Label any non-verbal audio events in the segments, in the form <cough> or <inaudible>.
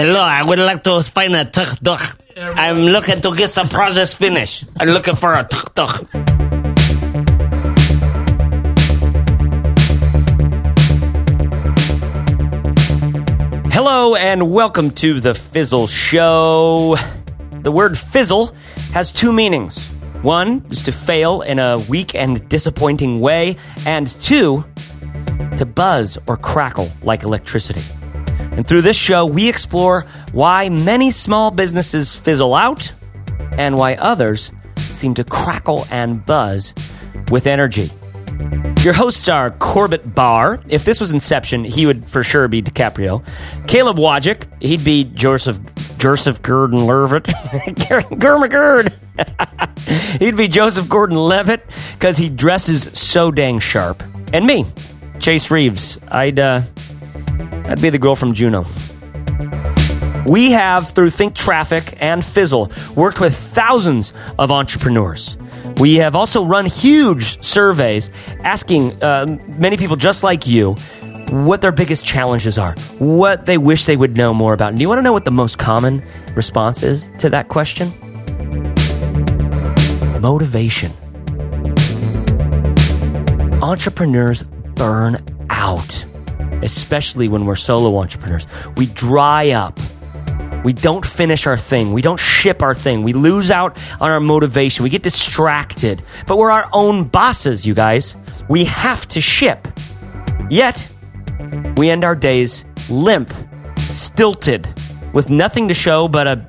Hello, I would like to find a tuk tuk. I'm looking to get some process finished. I'm looking for a tuk tuk. Hello and welcome to the Fizzle Show. The word fizzle has two meanings. One is to fail in a weak and disappointing way, and two, to buzz or crackle like electricity. And through this show, we explore why many small businesses fizzle out and why others seem to crackle and buzz with energy. Your hosts are Corbett Barr. If this was Inception, he would for sure be DiCaprio. Caleb Wojcik, he'd be Joseph Joseph Gordon Levitt. Gurmagurd. <laughs> <laughs> he'd be Joseph Gordon Levitt because he dresses so dang sharp. And me, Chase Reeves. I'd uh, I'd be the girl from Juno. We have, through Think Traffic and Fizzle, worked with thousands of entrepreneurs. We have also run huge surveys asking uh, many people just like you what their biggest challenges are, what they wish they would know more about. And do you want to know what the most common response is to that question? Motivation. Entrepreneurs burn out, especially when we're solo entrepreneurs. We dry up. We don't finish our thing. We don't ship our thing. We lose out on our motivation. We get distracted. But we're our own bosses, you guys. We have to ship. Yet, we end our days limp, stilted, with nothing to show but a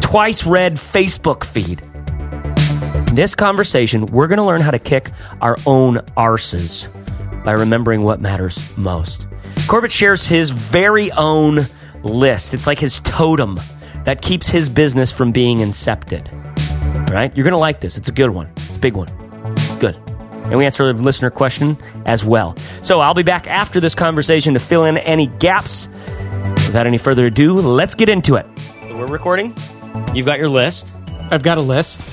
twice read Facebook feed. In this conversation, we're going to learn how to kick our own arses by remembering what matters most. Corbett shares his very own list. It's like his totem that keeps his business from being incepted. All right? You're going to like this. It's a good one. It's a big one. It's good. And we answer a listener question as well. So I'll be back after this conversation to fill in any gaps. Without any further ado, let's get into it. We're recording. You've got your list. I've got a list,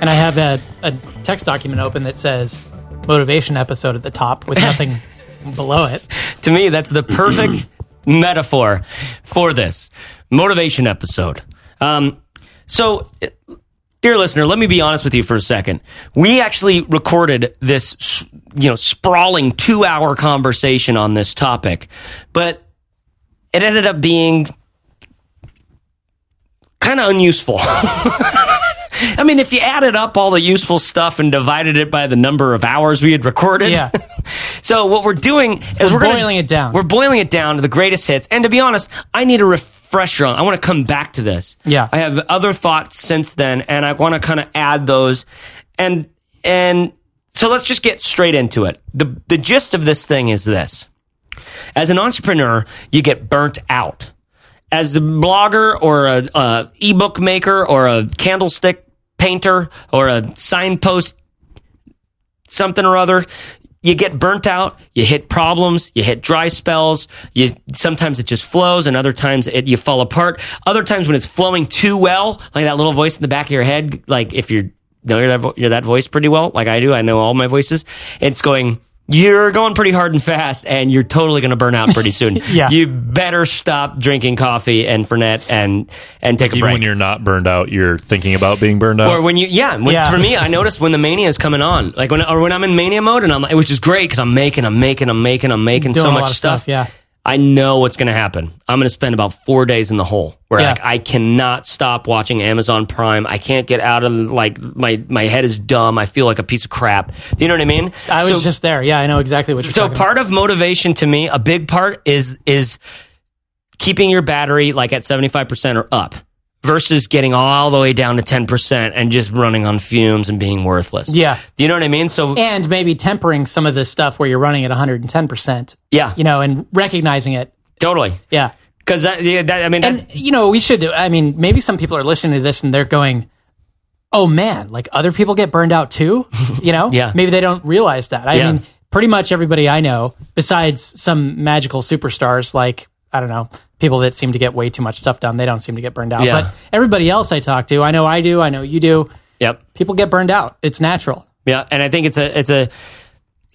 and I have a, a text document open that says motivation episode at the top with nothing below it. To me, that's the perfect <clears throat> metaphor for this motivation episode. Um, so, dear listener, let me be honest with you for a second. We actually recorded this, you know, sprawling two hour conversation on this topic, but it ended up being kind of unuseful. <laughs> I mean, if you added up all the useful stuff and divided it by the number of hours we had recorded. Yeah. <laughs> so what we're doing is we're, We're gonna- boiling it down. We're boiling it down to the greatest hits. And to be honest, I need a refresher on. I want to come back to this. Yeah. I have other thoughts since then, and I want to kind of add those. And and so let's just get straight into it. the The gist of this thing is this: as an entrepreneur, you get burnt out. As a blogger or a, a ebook maker or a candlestick painter or a signpost something or other you get burnt out you hit problems you hit dry spells you sometimes it just flows and other times it, you fall apart. Other times when it's flowing too well like that little voice in the back of your head like if you're know you're that, vo- you're that voice pretty well like i do i know all my voices it's going you're going pretty hard and fast and you're totally going to burn out pretty soon <laughs> Yeah. you better stop drinking coffee and fernet and and take a Even break when you're not burned out, you're thinking about being burned out. or when you, yeah, when, Yeah. for me, I noticed when the mania is coming on, like when, or when I'm in mania mode, and I'm, like which is great because I'm making, I'm making, I'm making, I'm making Doing so much stuff. stuff, yeah. I know what's going to happen. I'm going to spend about four days in the hole where Yeah. like I cannot stop watching Amazon Prime. I can't get out of like my my head is dumb. I feel like a piece of crap. Do you know what I mean? I was So- just there. Yeah, I know exactly what you're saying. so part of motivation to me, a big part is is keeping your battery like at 75% or up versus getting all the way down to 10% and just running on fumes and being worthless. Yeah. Do you know what I mean? So. And maybe tempering some of this stuff where you're running at 110%, yeah, you know, and recognizing it. totally. Yeah. Cuz that, yeah, that I mean that- And, you know, we should do, I mean, maybe some people are listening to this and they're going, oh man, like other people get burned out too, <laughs> you know? Yeah. Maybe they don't realize that. I Yeah. mean, pretty much everybody I know, besides some magical superstars like, I don't know, people that seem to get way too much stuff done, they don't seem to get burned out. Yeah. But everybody else I talk to, I know I do, I know you do, yep. people get burned out. It's natural. Yeah, and I think it's a it's a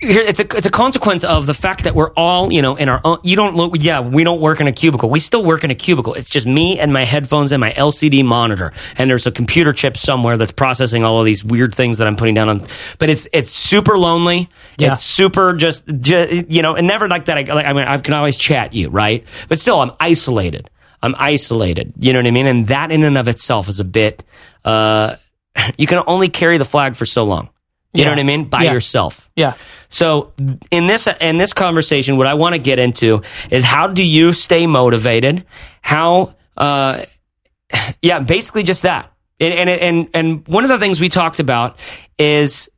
it's a it's a consequence of the fact that we're all you know in our own. You don't look. Yeah, we don't work in a cubicle. We still work in a cubicle. It's just me and my headphones and my LCD monitor, and there's a computer chip somewhere that's processing all of these weird things that I'm putting down on. But it's it's super lonely. Yeah. It's super just, ju- you know, and never like that. I, like, I mean, I can always chat you, right? But still, I'm isolated. I'm isolated. You know what I mean? And that in and of itself is a bit. Uh, <laughs> you can only carry the flag for so long. You know what I mean? By Yeah. yourself. Yeah. So in this in this conversation, what I want to get into is how do you stay motivated? How, uh, <laughs> yeah, basically just that. And and and and one of the things we talked about is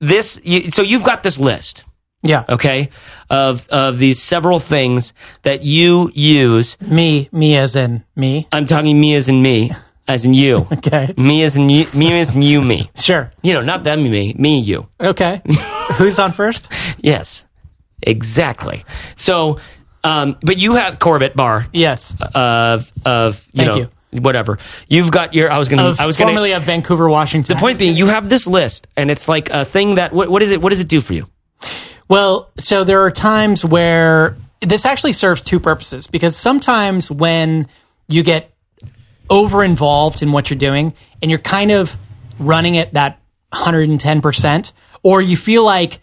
this. You, so you've got this list, Yeah. okay, of of these several things that you use. Me, me as in me. I'm talking me as in me, <laughs> as in you. <laughs> Okay. Me as in you, me as in you, me. <laughs> Sure. You know, not them, me, me, you. Okay. <laughs> Who's on first? Yes, exactly. So, um, but you have Corbett Barr Yes. of of you Thank know whatever. You've got your. I was gonna. Of I was gonna. formerly of Vancouver, Washington. the point being, you have this list, and it's like a thing that. What, what is it? What does it do for you? Well, so there are times where this actually serves two purposes because sometimes when you get over involved in what you're doing and you're kind of running at that 110%, or you feel like,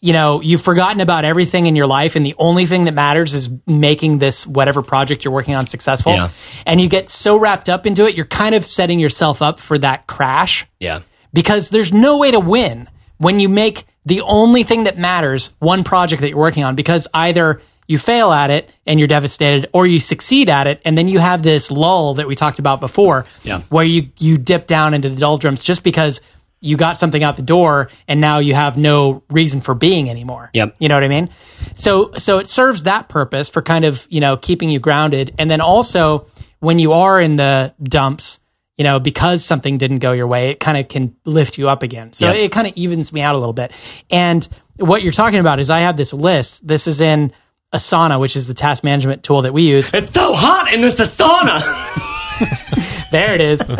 you know, you've forgotten about everything in your life and the only thing that matters is making this whatever project you're working on successful. Yeah. And you get so wrapped up into it, you're kind of setting yourself up for that crash Yeah. because there's no way to win when you make the only thing that matters one project that you're working on because either you fail at it and you're devastated or you succeed at it and then you have this lull that we talked about before Yeah. where you you dip down into the doldrums just because you got something out the door and now you have no reason for being anymore. Yep. You know what I mean? So so it serves that purpose for kind of, you know, keeping you grounded and then also when you are in the dumps, you know, because something didn't go your way, it kind of can lift you up again. So Yep. it kind of evens me out a little bit. And what you're talking about is I have this list. This is in Asana, which is the task management tool that we use. It's so hot in this sauna. <laughs> <laughs> There it is.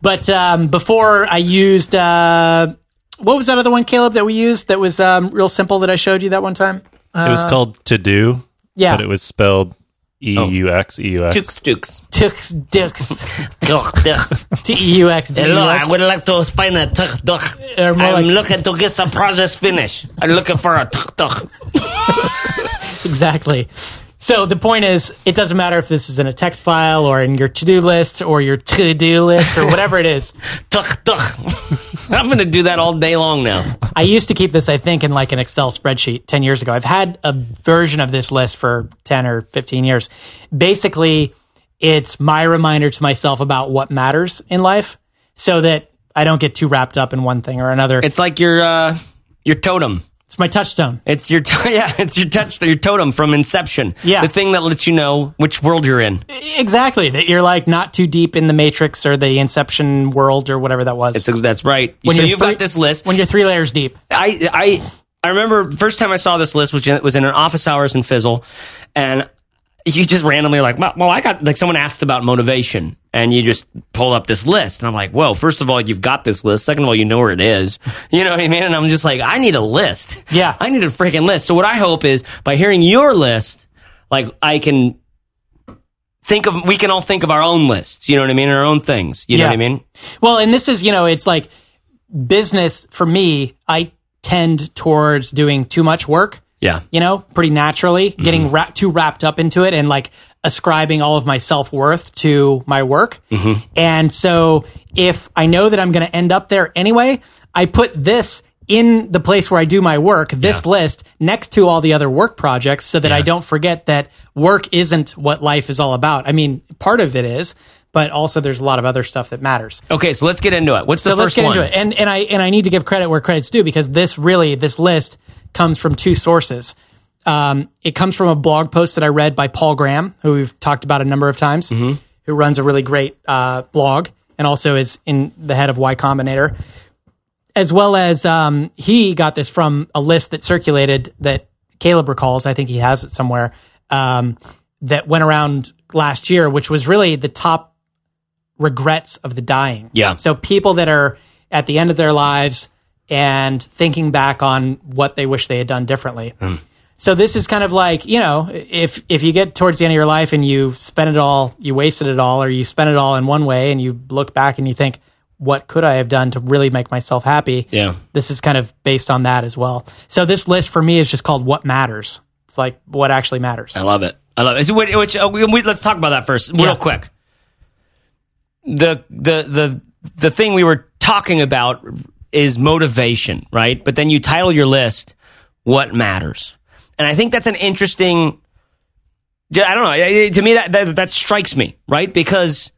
but um, before I used, uh, what was that other one, Caleb, that we used that was um, real simple that I showed you that one time? it was called To Do, Yeah. but it was spelled E U X E U X. Tooks, tooks. Tux Dux. <laughs> Duck, duck. T E U X D U Hello, I X. would like to find a tuk tuk. Or more I'm like- looking to get some projects finished. I'm looking for a tuk tuk. <laughs> Exactly. So the point is, it doesn't matter if this is in a text file or in your to-do list or your to-do list or whatever it is. <laughs> Tuk tuk. <laughs> I'm going to do that all day long now. I used to keep this, I think, in like an Excel spreadsheet 10 years ago. I've had a version of this list for 10 or 15 years. Basically, it's my reminder to myself about what matters in life so that I don't get too wrapped up in one thing or another. It's, It's like your uh, your totem. My touchstone. It's your t- <laughs> yeah. It's your touch your totem from Inception. Yeah. the thing that lets you know which world you're in. Exactly. That you're like not too deep in the matrix or the Inception world or whatever that was. It's, that's right. When so you've three- got this list. when you're three layers deep. I I I remember first time I saw this list was was in an office hours in Fizzle, and you just randomly like, well, well, I got like someone asked about motivation, and you just pull up this list, and I'm like, well, First of all, you've got this list. Second of all, you know where it is. <laughs> You know what I mean? And I'm just like, I need a list. Yeah. <laughs> I need a freaking list. So what I hope is by hearing your list, like I can. Think of we can all think of our own lists, you know what I mean, our own things, you know what I mean. Well, and this is, you know, it's like business for me, I tend towards doing too much work, Yeah, you know, pretty naturally, mm-hmm. getting wra- too wrapped up into it and like ascribing all of my self worth to my work. Mm-hmm. And so if I know that I'm going to end up there anyway, I put this in the place where I do my work, this list next to all the other work projects so that I don't forget that work isn't what life is all about. I mean, part of it is, but also there's a lot of other stuff that matters. Okay, so let's get into it. What's the So first let's get one? into it. And and I and I need to give credit where credit's due because this really this list comes from two sources. Um, it comes from a blog post that I read by Paul Graham, who we've talked about a number of times, Mm-hmm. who runs a really great uh, blog and also is in the head of Y Combinator, as well as um, he got this from a list that circulated that Caleb recalls. I think he has it somewhere um, that went around last year, which was really the top regrets of the dying. Yeah. So people that are at the end of their lives and thinking back on what they wish they had done differently. Hmm. So this is kind of like, you know, if if you get towards the end of your life and you spend it all, you wasted it all or you spend it all in one way and you look back and you think what could I have done to really make myself happy? Yeah. This is kind of based on that as well. So this list for me is just called what matters. It's like what actually matters. I love it. I love it. So, Which, which uh, we, we- let's talk about that first, real Yeah. quick. The the the the thing we were talking about is motivation, right? But then you title your list "What Matters," and I think that's an interesting. I don't know. To me, that, that that strikes me, right? Because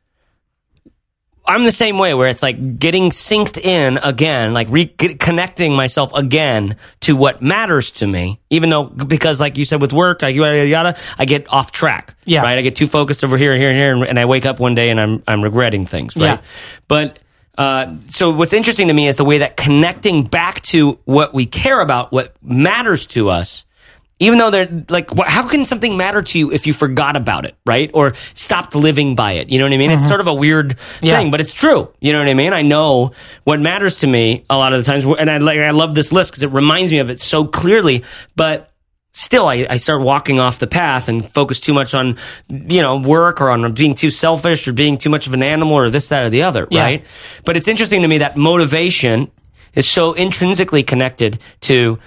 I'm the same way where it's like getting synced in again, like reconnecting myself again to what matters to me, even though, because like you said with work, like yada, yada, yada, I get off track. Yeah. Right. I get too focused over here and here and here. And, and I wake up one day and I'm, I'm regretting things. Right. Yeah. But, uh, so what's interesting to me is the way that connecting back to what we care about, what matters to us, even though they're like, what, how can something matter to you if you forgot about it, right? Or stopped living by it? You know what I mean? It's sort of a weird Yeah. thing, but it's true. You know what I mean? I know what matters to me a lot of the times, and I like I love this list because it reminds me of it so clearly. But still, I, I start walking off the path and focus too much on you know work or on being too selfish or being too much of an animal or this, that, or the other, Yeah. right? But it's interesting to me that motivation is so intrinsically connected to.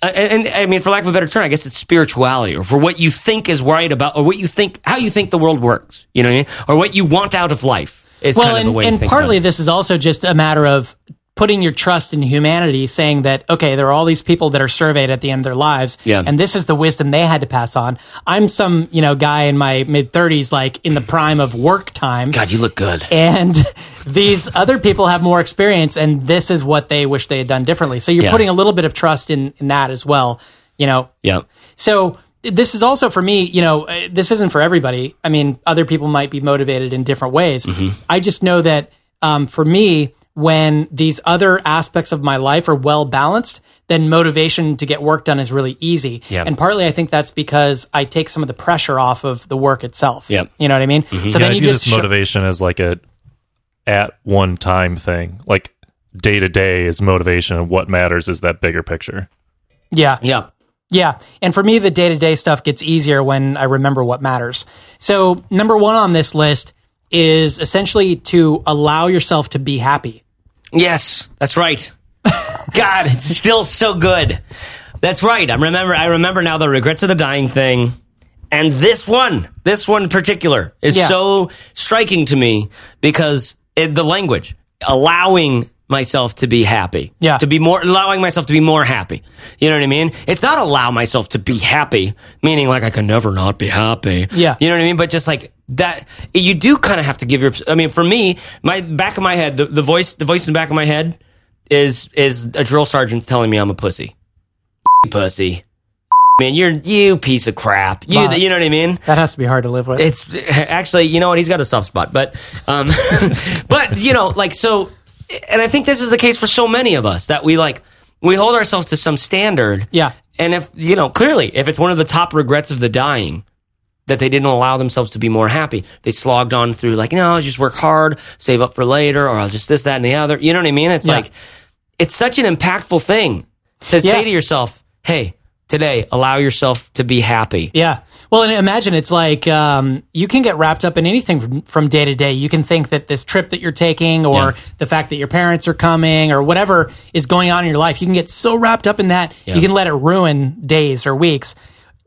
Uh, and, and I mean, for lack of a better term, I guess it's spirituality, or for what you think is right about, or what you think, how you think the world works. You know what I mean? Or what you want out of life. Is well, kind of and, the way and partly this is also just a matter of putting your trust in humanity, saying that okay, there are all these people that are surveyed at the end of their lives, Yeah. and this is the wisdom they had to pass on. I'm some you know guy in my mid 30s, like in the prime of work time, God, you look good. and <laughs> these other people have more experience, and this is what they wish they had done differently. So you're Yeah. putting a little bit of trust in in that as well, you know. Yeah. So this is also for me, you know, uh, this isn't for everybody. I mean, other people might be motivated in different ways. Mm-hmm. I just know that um, for me, when these other aspects of my life are well balanced, then motivation to get work done is really easy. Yeah. And partly I think that's because I take some of the pressure off of the work itself. Yep. You know what I mean? Mm-hmm. So Yeah, then I you view just this sh- motivation as like a at one time thing. Like day to day is motivation, and what matters is that bigger picture. yeah. Yeah. Yeah. And for me, the day to day stuff gets easier when I remember what matters. So, number one on this list is essentially to allow yourself to be happy. Yes, that's right. <laughs> God, it's still so good. That's right. I remember. I remember now the regrets of the dying thing, and this one, this one in particular, is Yeah. so striking to me because it, the language allowing myself to be happy, Yeah. to be more allowing myself to be more happy. You know what I mean? It's not allow myself to be happy, meaning like I can never not be happy. Yeah. you know what I mean. But just like that, you do kind of have to give your. I mean, for me, my back of my head, the, the voice, the voice in the back of my head is is a drill sergeant telling me I'm a pussy, <laughs> pussy. <laughs> Man, you're you piece of crap. You, you know what I mean? That has to be hard to live with. It's <laughs> actually, you know what? He's got a soft spot, but, um, but you know, like so, and I think this is the case for so many of us that we like we hold ourselves to some standard. Yeah. And if you know clearly, if it's one of the top regrets of the dying that they didn't allow themselves to be more happy, they slogged on through like, no, I'll just work hard, save up for later, or I'll just this, that, and the other. You know what I mean? It's Yeah. like it's such an impactful thing to Yeah. say to yourself, hey. Today, allow yourself to be happy. Yeah. Well, and imagine it's like um, you can get wrapped up in anything from, from day to day. You can think that this trip that you're taking, or Yeah. the fact that your parents are coming, or whatever is going on in your life, you can get so wrapped up in that you can let it ruin days or weeks.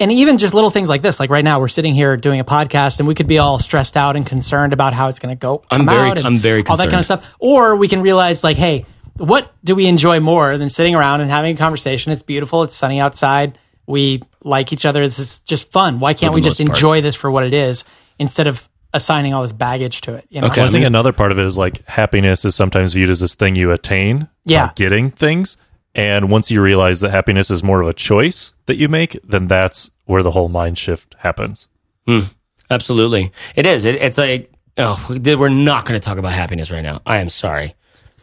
And even just little things like this, like right now, we're sitting here doing a podcast, and we could be all stressed out and concerned about how it's going to go. I'm come very- out and I'm very all that kind of stuff. Or we can realize, like, hey, what do we enjoy more than sitting around and having a conversation? It's beautiful. It's sunny outside. We like each other. This is just fun. Why can't we just part. enjoy this for what it is instead of assigning all this baggage to it? You know? Okay. Well, I think another part of it is like happiness is sometimes viewed as this thing you attain, Yeah. getting things. And once you realize that happiness is more of a choice that you make, then that's where the whole mind shift happens. Hmm. Absolutely, it is. It, it's like oh, we did- we're not going to talk about happiness right now. I am sorry.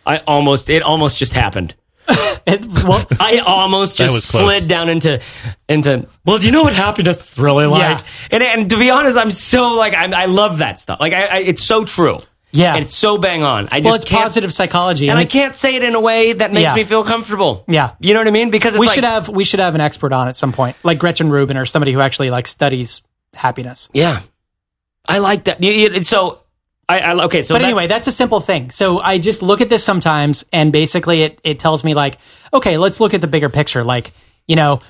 I almost it almost just happened. <laughs> It- well, <laughs> I almost just slid down into into. Well, do you know what happiness is really like? Yeah. And and to be honest, I'm so like I, I love that stuff. Like I, I, it's so true. Yeah. And it's so bang on. I just well, it's can't, positive psychology, and I can't say it in a way that makes Yeah. me feel comfortable. Yeah. you know what I mean? Because it's we like, should have we should have an expert on at some point, like Gretchen Rubin or somebody who actually like studies happiness. yeah, I like that. So I, I okay. So But that's- anyway, that's a simple thing. So I just look at this sometimes, and basically it it tells me like, okay, let's look at the bigger picture. Like, you know,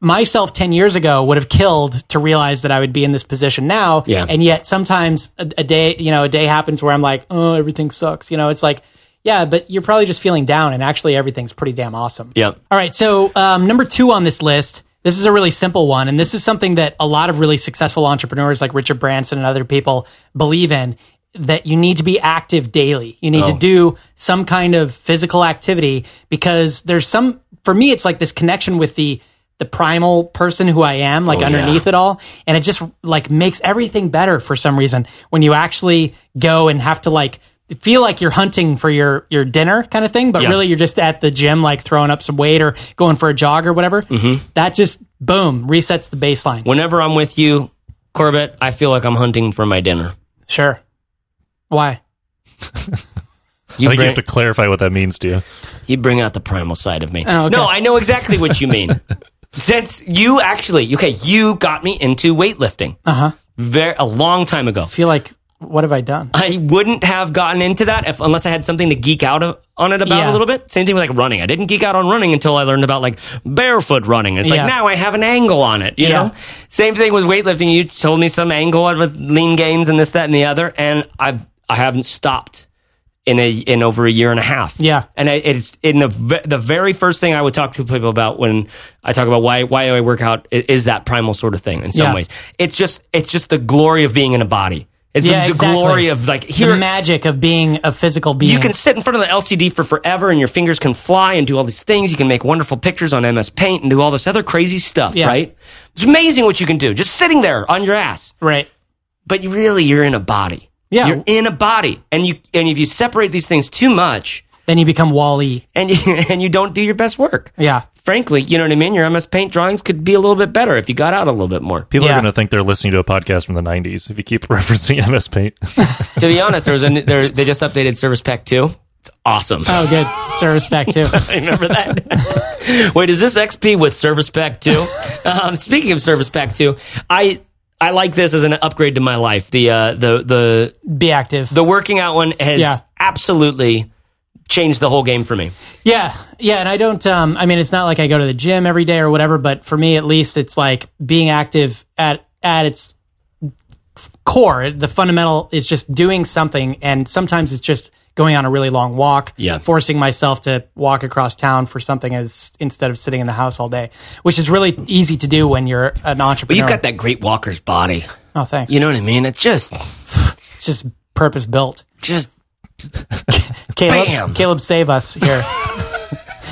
myself 10 years ago would have killed to realize that I would be in this position now. Yeah. And yet sometimes a, a day, you know, a day happens where I'm like, oh, everything sucks. You know, it's like, yeah, but you're probably just feeling down, and actually everything's pretty damn awesome. Yep. All right. So, um, number two on this list, this is a really simple one. And this is something that a lot of really successful entrepreneurs like Richard Branson and other people believe in that you need to be active daily. You need to do some kind of physical activity because there's some, for me, it's like this connection with the, the primal person who I am, like Oh, underneath it all. And it just like makes everything better for some reason when you actually go and have to like, feel like you're hunting for your your dinner kind of thing, but Yeah. really you're just at the gym, like throwing up some weight or going for a jog or whatever. Mm-hmm. That just boom resets the baseline. whenever I'm with you, Corbett, I feel like I'm hunting for my dinner. Sure. Why? You I think bring, you have to clarify what that means to you. you bring out the primal side of me. Oh, okay. No, I know exactly what you mean. <laughs> Since you actually, okay, you got me into weightlifting. Uh huh. Very a long time ago. I feel like what have I done? I wouldn't have gotten into that if unless I had something to geek out of, on it about Yeah. a little bit. Same thing with like running. I didn't geek out on running until I learned about like barefoot running. It's Yeah. like now I have an angle on it, you Yeah. know? Same thing with weightlifting. You told me some angle with lean gains and this, that, and the other, and I've, I haven't stopped in a in over a year and a half. Yeah. and I, it's in the the very first thing I would talk to people about when I talk about why why I work out is that primal sort of thing. In some Yeah. ways, it's just it's just the glory of being in a body. It's Yeah, the exactly. glory of like here the magic of being a physical being. you can sit in front of the LCD for forever and your fingers can fly and do all these things. You can make wonderful pictures on MS Paint and do all this other crazy stuff, Yeah. right? It's amazing what you can do just sitting there on your ass. right. But really, you're in a body. Yeah. You're in a body. And you and if you separate these things too much Then you become WALL-E. and you, <laughs> and you don't do your best work. Yeah. Frankly, you know what I mean? Your MS Paint drawings could be a little bit better if you got out a little bit more. People Yeah. are going to think they're listening to a podcast from the 90s if you keep <laughs> referencing MS Paint. <laughs> to be honest, there was a there, they just updated Service Pack 2. It's awesome. Oh, good. Service Pack 2. I remember that. Wait, is this XP with Service Pack 2? um, speaking of Service Pack 2, I I like this as an upgrade to my life. The uh, the the Be active. the working out one has Yeah. absolutely changed the whole game for me. Yeah, yeah, and I don't. Um, I mean, it's not like I go to the gym every day or whatever, but for me, at least, it's like being active at at its core. The fundamental is just doing something, and sometimes it's just going on a really long walk. Yeah. forcing myself to walk across town for something as instead of sitting in the house all day, which is really easy to do when you're an entrepreneur. But entrepreneur. you've got that great walker's body. oh, thanks. You know what I mean? It's just it's just purpose built. just <laughs> Caleb, Bam. Caleb, save us here. <laughs>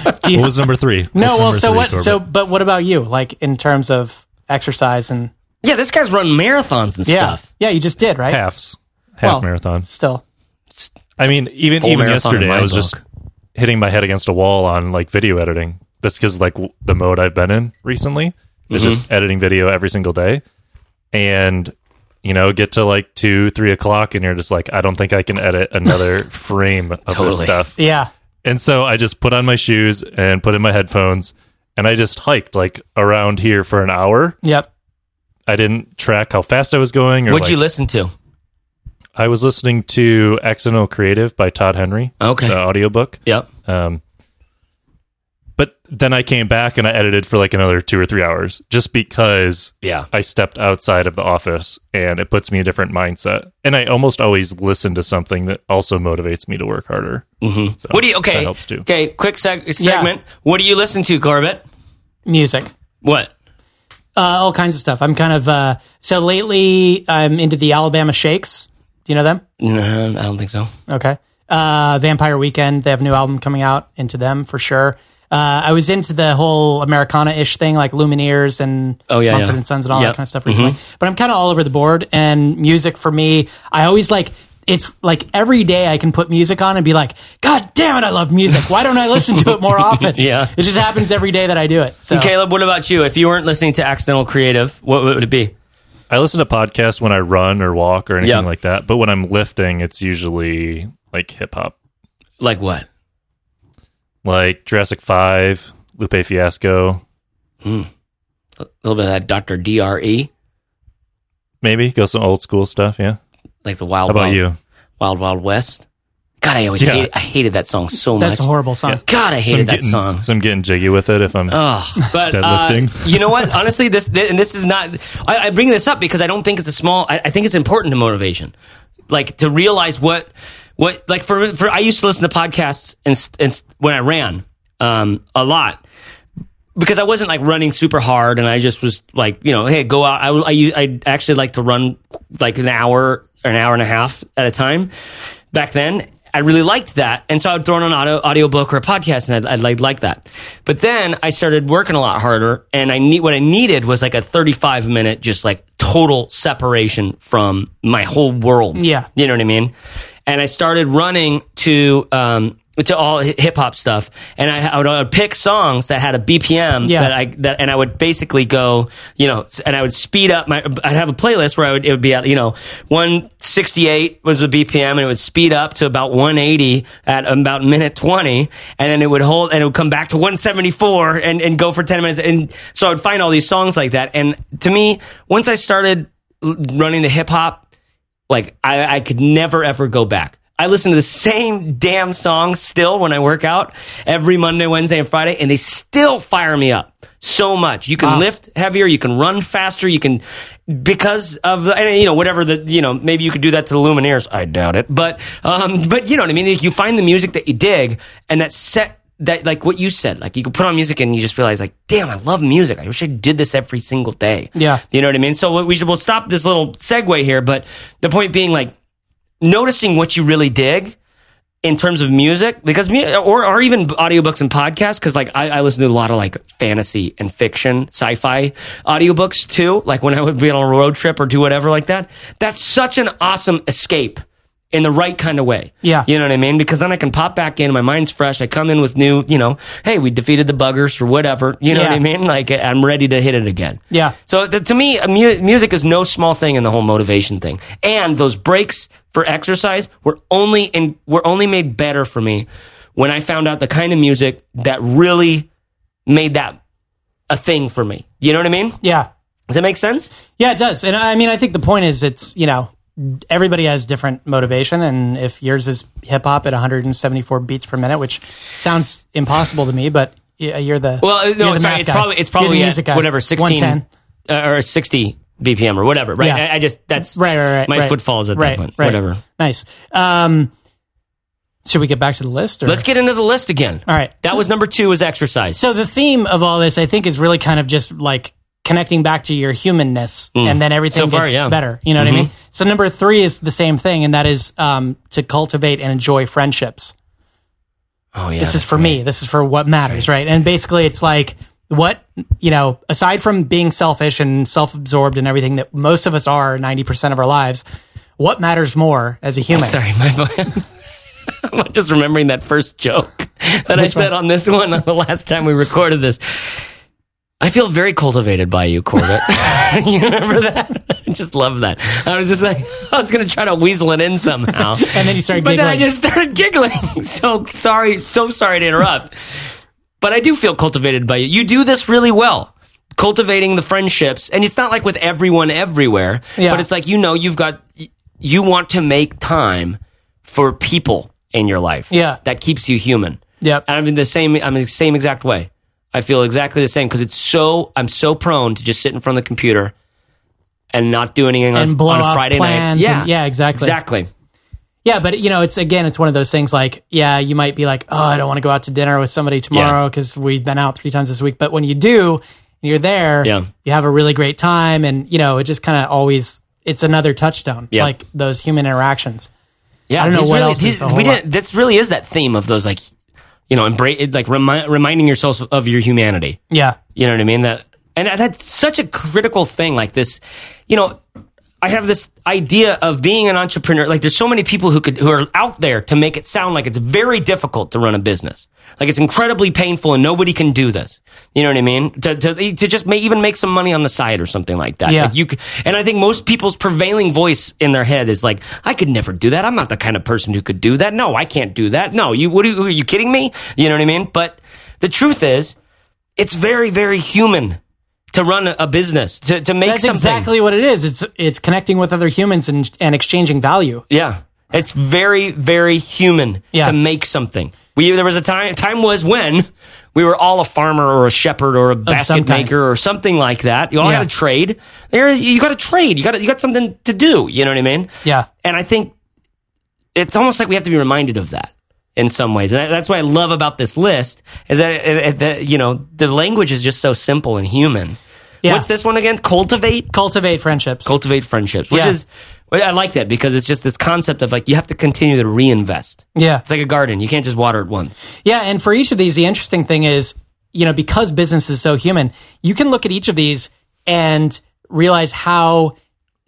What was number three? no, What's well, so three, what? Corbett? So, but what about you? Like in terms of exercise and yeah. This guy's run marathons and Yeah. stuff. Yeah, you just did, right? halves, half Well, marathon. Still. I mean, even Full even yesterday, I was book. just hitting my head against a wall on like video editing. That's because like w- the mode I've been in recently is Mm-hmm. just editing video every single day, and you know, get to like two, three o'clock, and you're just like, I don't think I can edit another <laughs> frame of this stuff. Yeah. And so I just put on my shoes and put in my headphones, and I just hiked like around here for an hour. Yep. I didn't track how fast I was going, or What'd like, you listen to? I was listening to Accidental Creative by Todd Henry, Okay. the audiobook. Yep. Um, but then I came back and I edited for like another two or three hours just because Yeah. I stepped outside of the office and it puts me in a different mindset. And I almost always listen to something that also motivates me to work harder. Mm-hmm. So what do you? Okay. That helps too. Okay. Quick seg- segment. What do you listen to, Corbett? Music. What? Uh, all kinds of stuff. I'm kind of uh, so lately. I'm into the Alabama Shakes. Do you know them? No, I don't think so. Okay. Uh, Vampire Weekend. They have a new album coming out. Into them for sure. Uh, I was into the whole Americana-ish thing, like Lumineers and Oh, yeah, Mumford yeah. and Sons and all Yep. that kind of stuff recently. But I'm kind of all over the board. And music for me, I always like. It's like every day I can put music on and be like, God damn it, I love music. Why don't I listen to it more <laughs> often? Yeah. It just happens every day that I do it. So Caleb, what about you? If you weren't listening to Accidental Creative, what would it be? I listen to podcasts when I run or walk or anything Yeah. like that. But when I'm lifting, it's usually like hip hop, Like what? like Jurassic Five, Lupe Fiasco, hmm. A little bit of that Dr. Dre, maybe go some old school stuff. Yeah. like the Wild How about Wild, you? Wild Wild West. God, I always Yeah. hated, I hated that song so much. That's a horrible song. God, I hated that getting, song. Some getting jiggy with it. If I'm Oh, but Deadlifting. Uh, you know what? <laughs> Honestly, this, th- and this is not. I, I bring this up because I don't think it's a small. I, I think it's important to motivation, like to realize what, what, like for for. I used to listen to podcasts and, and when I ran, um, a lot because I wasn't like running super hard, and I just was like, you know, hey, go out. I, I, I actually like to run like an hour or an hour and a half at a time. Back then, I really liked that, and so I would throw on an audio audiobook or a podcast, and I'd, I'd like like that. But then I started working a lot harder, and I need what I needed was like a thirty-five minute, just like total separation from my whole world. Yeah. you know what I mean. And I started running to um, to all hip hop stuff, and I, I, would, I would pick songs that had a BPM Yeah. that I that, and I would basically go, you know, and I would speed up my. I'd have a playlist where I would it would be at you know one sixty eight was the BPM, and it would speed up to about one eighty at about minute twenty, and then it would hold and it would come back to one seventy four and and go for ten minutes, and so I would find all these songs like that, and to me, once I started running the hip hop, like I, I could never ever go back. I listen to the same damn songs still when I work out every Monday, Wednesday, and Friday, and they still fire me up so much. You can lift heavier, you can run faster, you can because of the and, you know whatever the you know maybe you could do that to the Lumineers. I doubt it, but um, but you know what I mean. Like, you find the music that you dig, and that set that like what you said, like you can put on music and you just realize like, damn, I love music. I wish I did this every single day. Yeah. You know what I mean? So we should, we'll stop this little segue here, but the point being like noticing what you really dig in terms of music because mu- or, or even audiobooks and podcasts because like I, I listen to a lot of like fantasy and fiction sci-fi audiobooks too like when i would be on a road trip or do whatever like that. That's such an awesome escape in the right kind of way Yeah. you know what i mean because then i can pop back in my mind's fresh i come in with new you know hey we defeated the buggers or whatever you know what i mean like i'm ready to hit it again Yeah. so th- to me, mu- music is no small thing in the whole motivation thing. And those breaks for exercise were only in were only made better for me when I found out the kind of music that really made that a thing for me. You know what I mean? Yeah. Does that make sense? Yeah, it does. And I mean, I think the point is it's, you know, everybody has different motivation. And if yours is hip hop at 174 beats per minute, which sounds impossible to me, but you're the. Well, uh, you're no, the sorry. It's guy. probably it's probably at whatever sixteen uh, or sixty BPM or whatever. Right? Yeah. I, I just that's Right, right, right. My right. foot falls at right, that point. Right. Whatever. Nice. Um, should we get back to the list? Or? Let's get into the list again. All right. That was number two. Was exercise. So the theme of all this, I think, is really kind of just like connecting back to your humanness, and then everything Mm. So far, gets yeah. Mm-hmm. better. You know what I mean? So number three is the same thing, and that is um, to cultivate and enjoy friendships. Oh yeah. This is for me. This is for what matters, right? And basically, it's like what you know. Aside from being selfish and self-absorbed and everything that most of us are, ninety percent of our lives, what matters more as a human? <laughs> Sorry, my voice. <laughs> I'm just remembering that first joke <laughs> that I said one? on this one on the last time we recorded this. I feel very cultivated by you, Corbett. <laughs> <laughs> you remember that? I just love that. I was just like, <laughs> I was going to try to weasel it in somehow. And then you started But then I just started giggling. So sorry, so sorry to interrupt. But I do feel cultivated by you. You do this really well. Cultivating the friendships. And it's not like with everyone everywhere, Yeah. but it's like, you know, you've got, you want to make time for people in your life. Yeah. That keeps you human. Yep. And I'm in the same, I'm in the same exact way. I feel exactly the same because it's so, I'm so prone to just sit in front of the computer and not do anything on, And blow on a Friday night. Yeah. and- yeah, exactly. Exactly. Yeah, but you know, it's again, it's one of those things. Like, yeah, you might be like, oh, I don't want to go out to dinner with somebody tomorrow because we've been out three times this week. But when you do, and you're there, Yeah. you have a really great time, and you know, it just kind of always it's another touchstone. Yeah. like those human interactions. Yeah, I don't know what really, else is he's- a whole we didn't. This really is that theme of those like, you know, embrace like remi- reminding yourself of your humanity. Yeah, You know what I mean? That and that's such a critical thing. Like this, you know, I have this idea of being an entrepreneur. Like there's so many people who could who are out there to make it sound like it's very difficult to run a business. Like it's incredibly painful and nobody can do this. You know what I mean? To, to, to just may, even make some money on the side or something like that. Yeah. Like you, and I think most people's prevailing voice in their head is like, I could never do that. I'm not the kind of person who could do that. No, I can't do that. No, you, what are you, are you kidding me? You know what I mean? But the truth is, it's very, very human to run a, business, to, to make That's something. exactly what it is. It's it's connecting with other humans and and exchanging value. Yeah. It's very, very human Yeah. to make something. We there was a time time was when we were all a farmer or a shepherd or a basket maker or something like that. You all Yeah. had a trade. There you got to trade. You got you got something to do. You know what I mean? Yeah. And I think it's almost like we have to be reminded of that in some ways. And that's what I love about this list is that, it, it- that you know the language is just so simple and human. Yeah. What's this one again? Cultivate Cultivate friendships. cultivate friendships, which Yeah. is I like that because it's just this concept of like you have to continue to reinvest. yeah. It's like a garden; you can't just water it once. Yeah, and for each of these, the interesting thing is, you know, because business is so human, you can look at each of these and realize how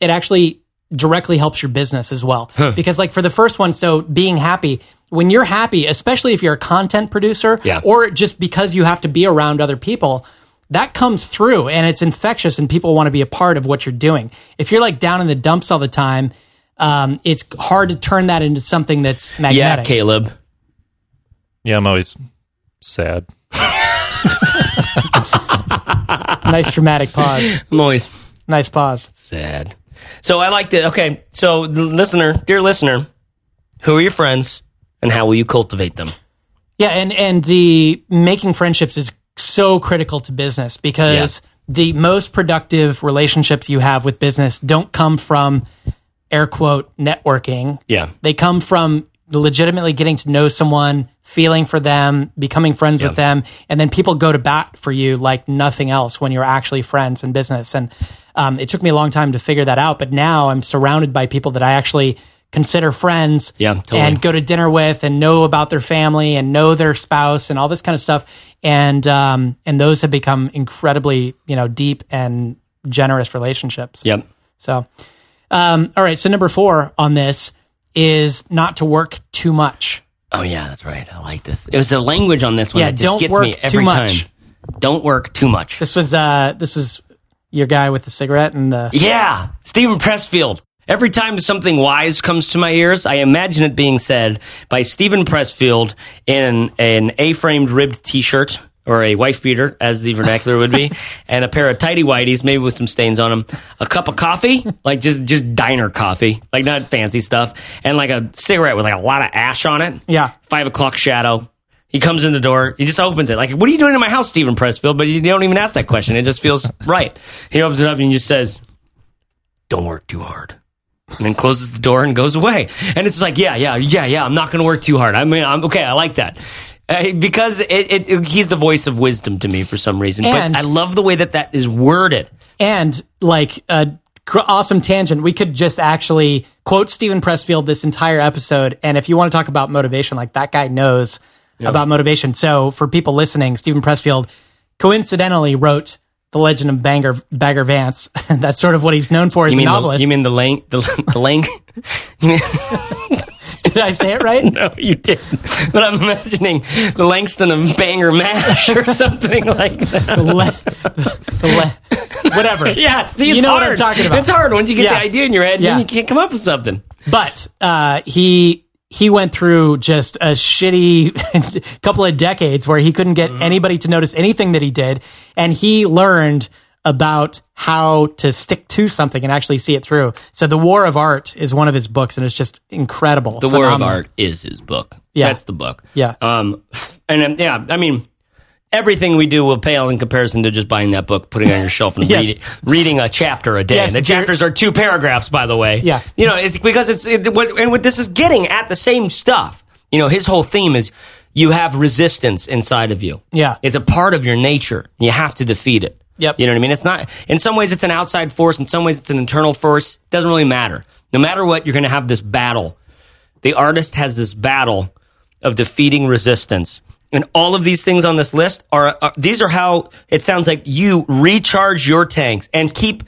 it actually directly helps your business as well. Because, like, for the first one, so being happy, when you're happy, especially if you're a content producer Yeah. or just because you have to be around other people, that comes through and it's infectious and people want to be a part of what you're doing. If you're like down in the dumps all the time, um, it's hard to turn that into something that's magnetic. Yeah. Caleb. Yeah, I'm always sad. <laughs> nice dramatic pause. I'm always Nice pause. sad. So I liked it. Okay, so the listener, dear listener, who are your friends, and how will you cultivate them? Yeah, and and the making friendships is so critical to business because the most productive relationships you have with business don't come from air quote networking. Yeah, They come from legitimately getting to know someone, feeling for them, becoming friends with them, and then people go to bat for you like nothing else when you're actually friends in business. And um, it took me a long time to figure that out, but now I'm surrounded by people that I actually consider friends Yeah, totally. and go to dinner with and know about their family and know their spouse and all this kind of stuff. And um, and those have become incredibly, you know, deep and generous relationships. yep. So, um, all right. So number four on this is not to work too much. Oh yeah, that's right. I like this. It was the language on this one Yeah, that just don't gets work me too much. time. Don't work too much. This was uh, this was your guy with the cigarette and the Yeah, Steven Pressfield. Every time something wise comes to my ears, I imagine it being said by Steven Pressfield in an A-framed ribbed T-shirt or a wife beater, as the vernacular would be, <laughs> and a pair of tidy whities, maybe with some stains on them, a cup of coffee, like just just diner coffee, like not fancy stuff, and like a cigarette with like a lot of ash on it. Yeah. five o'clock shadow. He comes in the door. He just opens it. Like, what are you doing in my house, Steven Pressfield? But you don't even ask that question. It just feels <laughs> right. He opens it up and he just says, "Don't work too hard," and then closes the door and goes away. And it's like, yeah, yeah, yeah, yeah. I'm not going to work too hard. I mean, I'm okay. I like that. Uh, because it, it, it- he's the voice of wisdom to me for some reason. And- but I love the way that that is worded. and like a cr- awesome tangent. We could just actually quote Steven Pressfield this entire episode. And if you want to talk about motivation, like that guy knows about motivation. So for people listening, Steven Pressfield coincidentally wrote The Legend of Banger, Bagger Vance. <laughs> That's sort of what he's known for as a mean the, novelist. you mean the length? The, the <laughs> mean- Did I say it right? <laughs> No, you didn't. But I'm imagining the Langston of Banger Mash or something like that. The le- le- whatever. Yeah, see, it's you know hard. what I'm talking about. It's hard once you get Yeah. the idea in your head, Yeah. then you can't come up with something. But uh, he he went through just a shitty <laughs> couple of decades where he couldn't Mm-hmm. get anybody to notice anything that he did, and he learned about how to stick to something and actually see it through. So, The War of Art is one of his books, and it's just incredible. The War of. Art is his book. Yeah. That's the book. Yeah. Um, and um, yeah, I mean, everything we do will pale in comparison to just buying that book, putting it on your shelf, and <laughs> Yes. reading, reading a chapter a day. Yes, and the chapters are two paragraphs, by the way. Yeah. You know, it's because it's it, what, and what this is getting at the same stuff. You know, his whole theme is you have resistance inside of you. Yeah. It's a part of your nature. You have to defeat it. Yep. You know what I mean? It's not, in some ways, it's an outside force. In some ways, it's an internal force. Doesn't really matter. No matter what, you're going to have this battle. The artist has this battle of defeating resistance. And all of these things on this list are, are these are how it sounds like you recharge your tanks and keep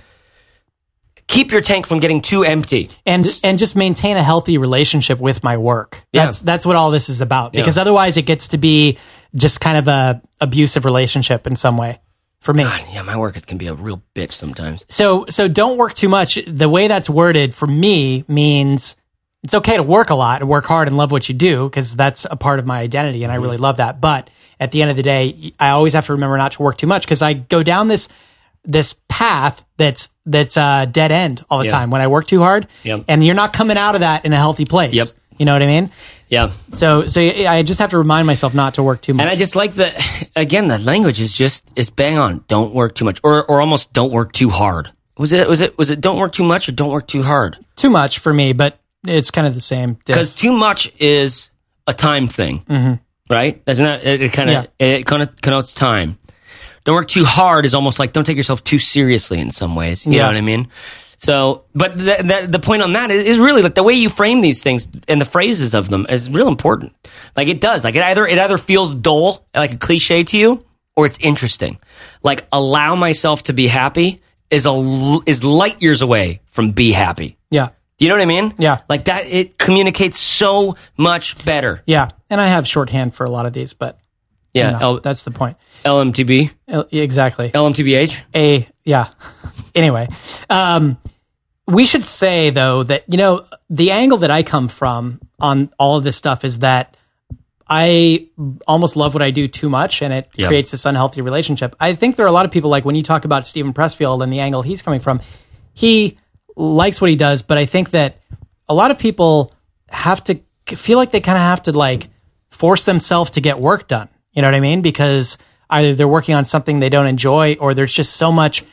keep your tank from getting too empty. and and just maintain a healthy relationship with my work. Yeah. That's that's what all this is about. Because otherwise, it gets to be just kind of a abusive relationship in some way for me. God, yeah, my work can be a real bitch sometimes. So so don't work too much. The way that's worded for me means it's okay to work a lot and work hard and love what you do because that's a part of my identity and I really love that. But at the end of the day, I always have to remember not to work too much because I go down this this path that's that's uh, dead end all the Yeah. time when I work too hard. Yep. And you're not coming out of that in a healthy place. Yep. You know what I mean? Yeah. So so I just have to remind myself not to work too much. And I just like the again the language is just it's bang on. Don't work too much, or or almost don't work too hard. Was it was it was it don't work too much or don't work too hard? too much for me, but it's kind of the same. Because too much is a time thing, mm-hmm. right? Doesn't that it, it kind of Yeah. it kind of connotes time. Don't work too hard is almost like don't take yourself too seriously in some ways. You Yeah. know what I mean? So, but the, the, the point on that is, is really like the way you frame these things and the phrases of them is real important. Like it does. Like it either it either feels dull, like a cliche to you, or it's interesting. Like allow myself to be happy is a is light years away from be happy. You know what I mean? Yeah. Like that, it communicates so much better. Yeah. And I have shorthand for a lot of these, but Yeah. you know, L- that's the point. LMTB, Uh, Exactly. LMTBH. a yeah <laughs> anyway um we should say though that you know the angle that i come from on all of this stuff is that i almost love what i do too much and it Yeah. creates this unhealthy relationship i think there are a lot of people like when you talk about Steven Pressfield and the angle he's coming from he likes what he does but i think that a lot of people have to feel like they kind of have to like force themselves to get work done you know what i mean because either they're working on something they don't enjoy or there's just so much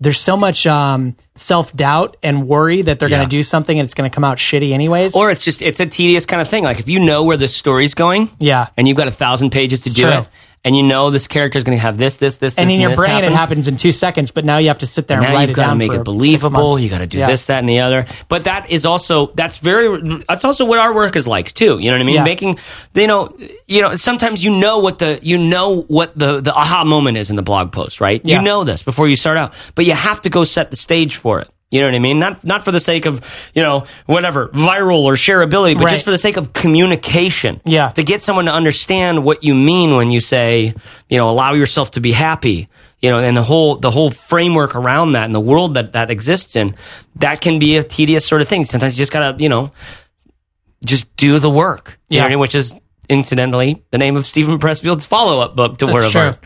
there's so much um, self-doubt and worry that they're Yeah. going to do something and it's going to come out shitty anyways Or it's just, it's a tedious kind of thing. Like if you know where the story's going yeah and you've got a thousand pages to do True. it and you know this character is going to have this, this, this, and this, in your brain happen, it happens in two seconds but now you have to sit there and now write you've got to make it believable. You got to do Yeah. this, that, and the other. But that is also that's very that's also what our work is like too. You know what I mean? Yeah. Making you know you know sometimes you know what the you know what the the aha moment is in the blog post, right? Yeah. You know this before you start out, but you have to go set the stage for it. You know what I mean? Not not for the sake of you know whatever viral or shareability, but Right. just for the sake of communication. Yeah. to get someone to understand what you mean when you say you know allow yourself to be happy you know and the whole the whole framework around that and the world that that exists in that can be a tedious sort of thing sometimes you just gotta you know just do the work you Yeah. what I mean? which is incidentally the name of Steven Pressfield's follow-up book to That's Word of. Art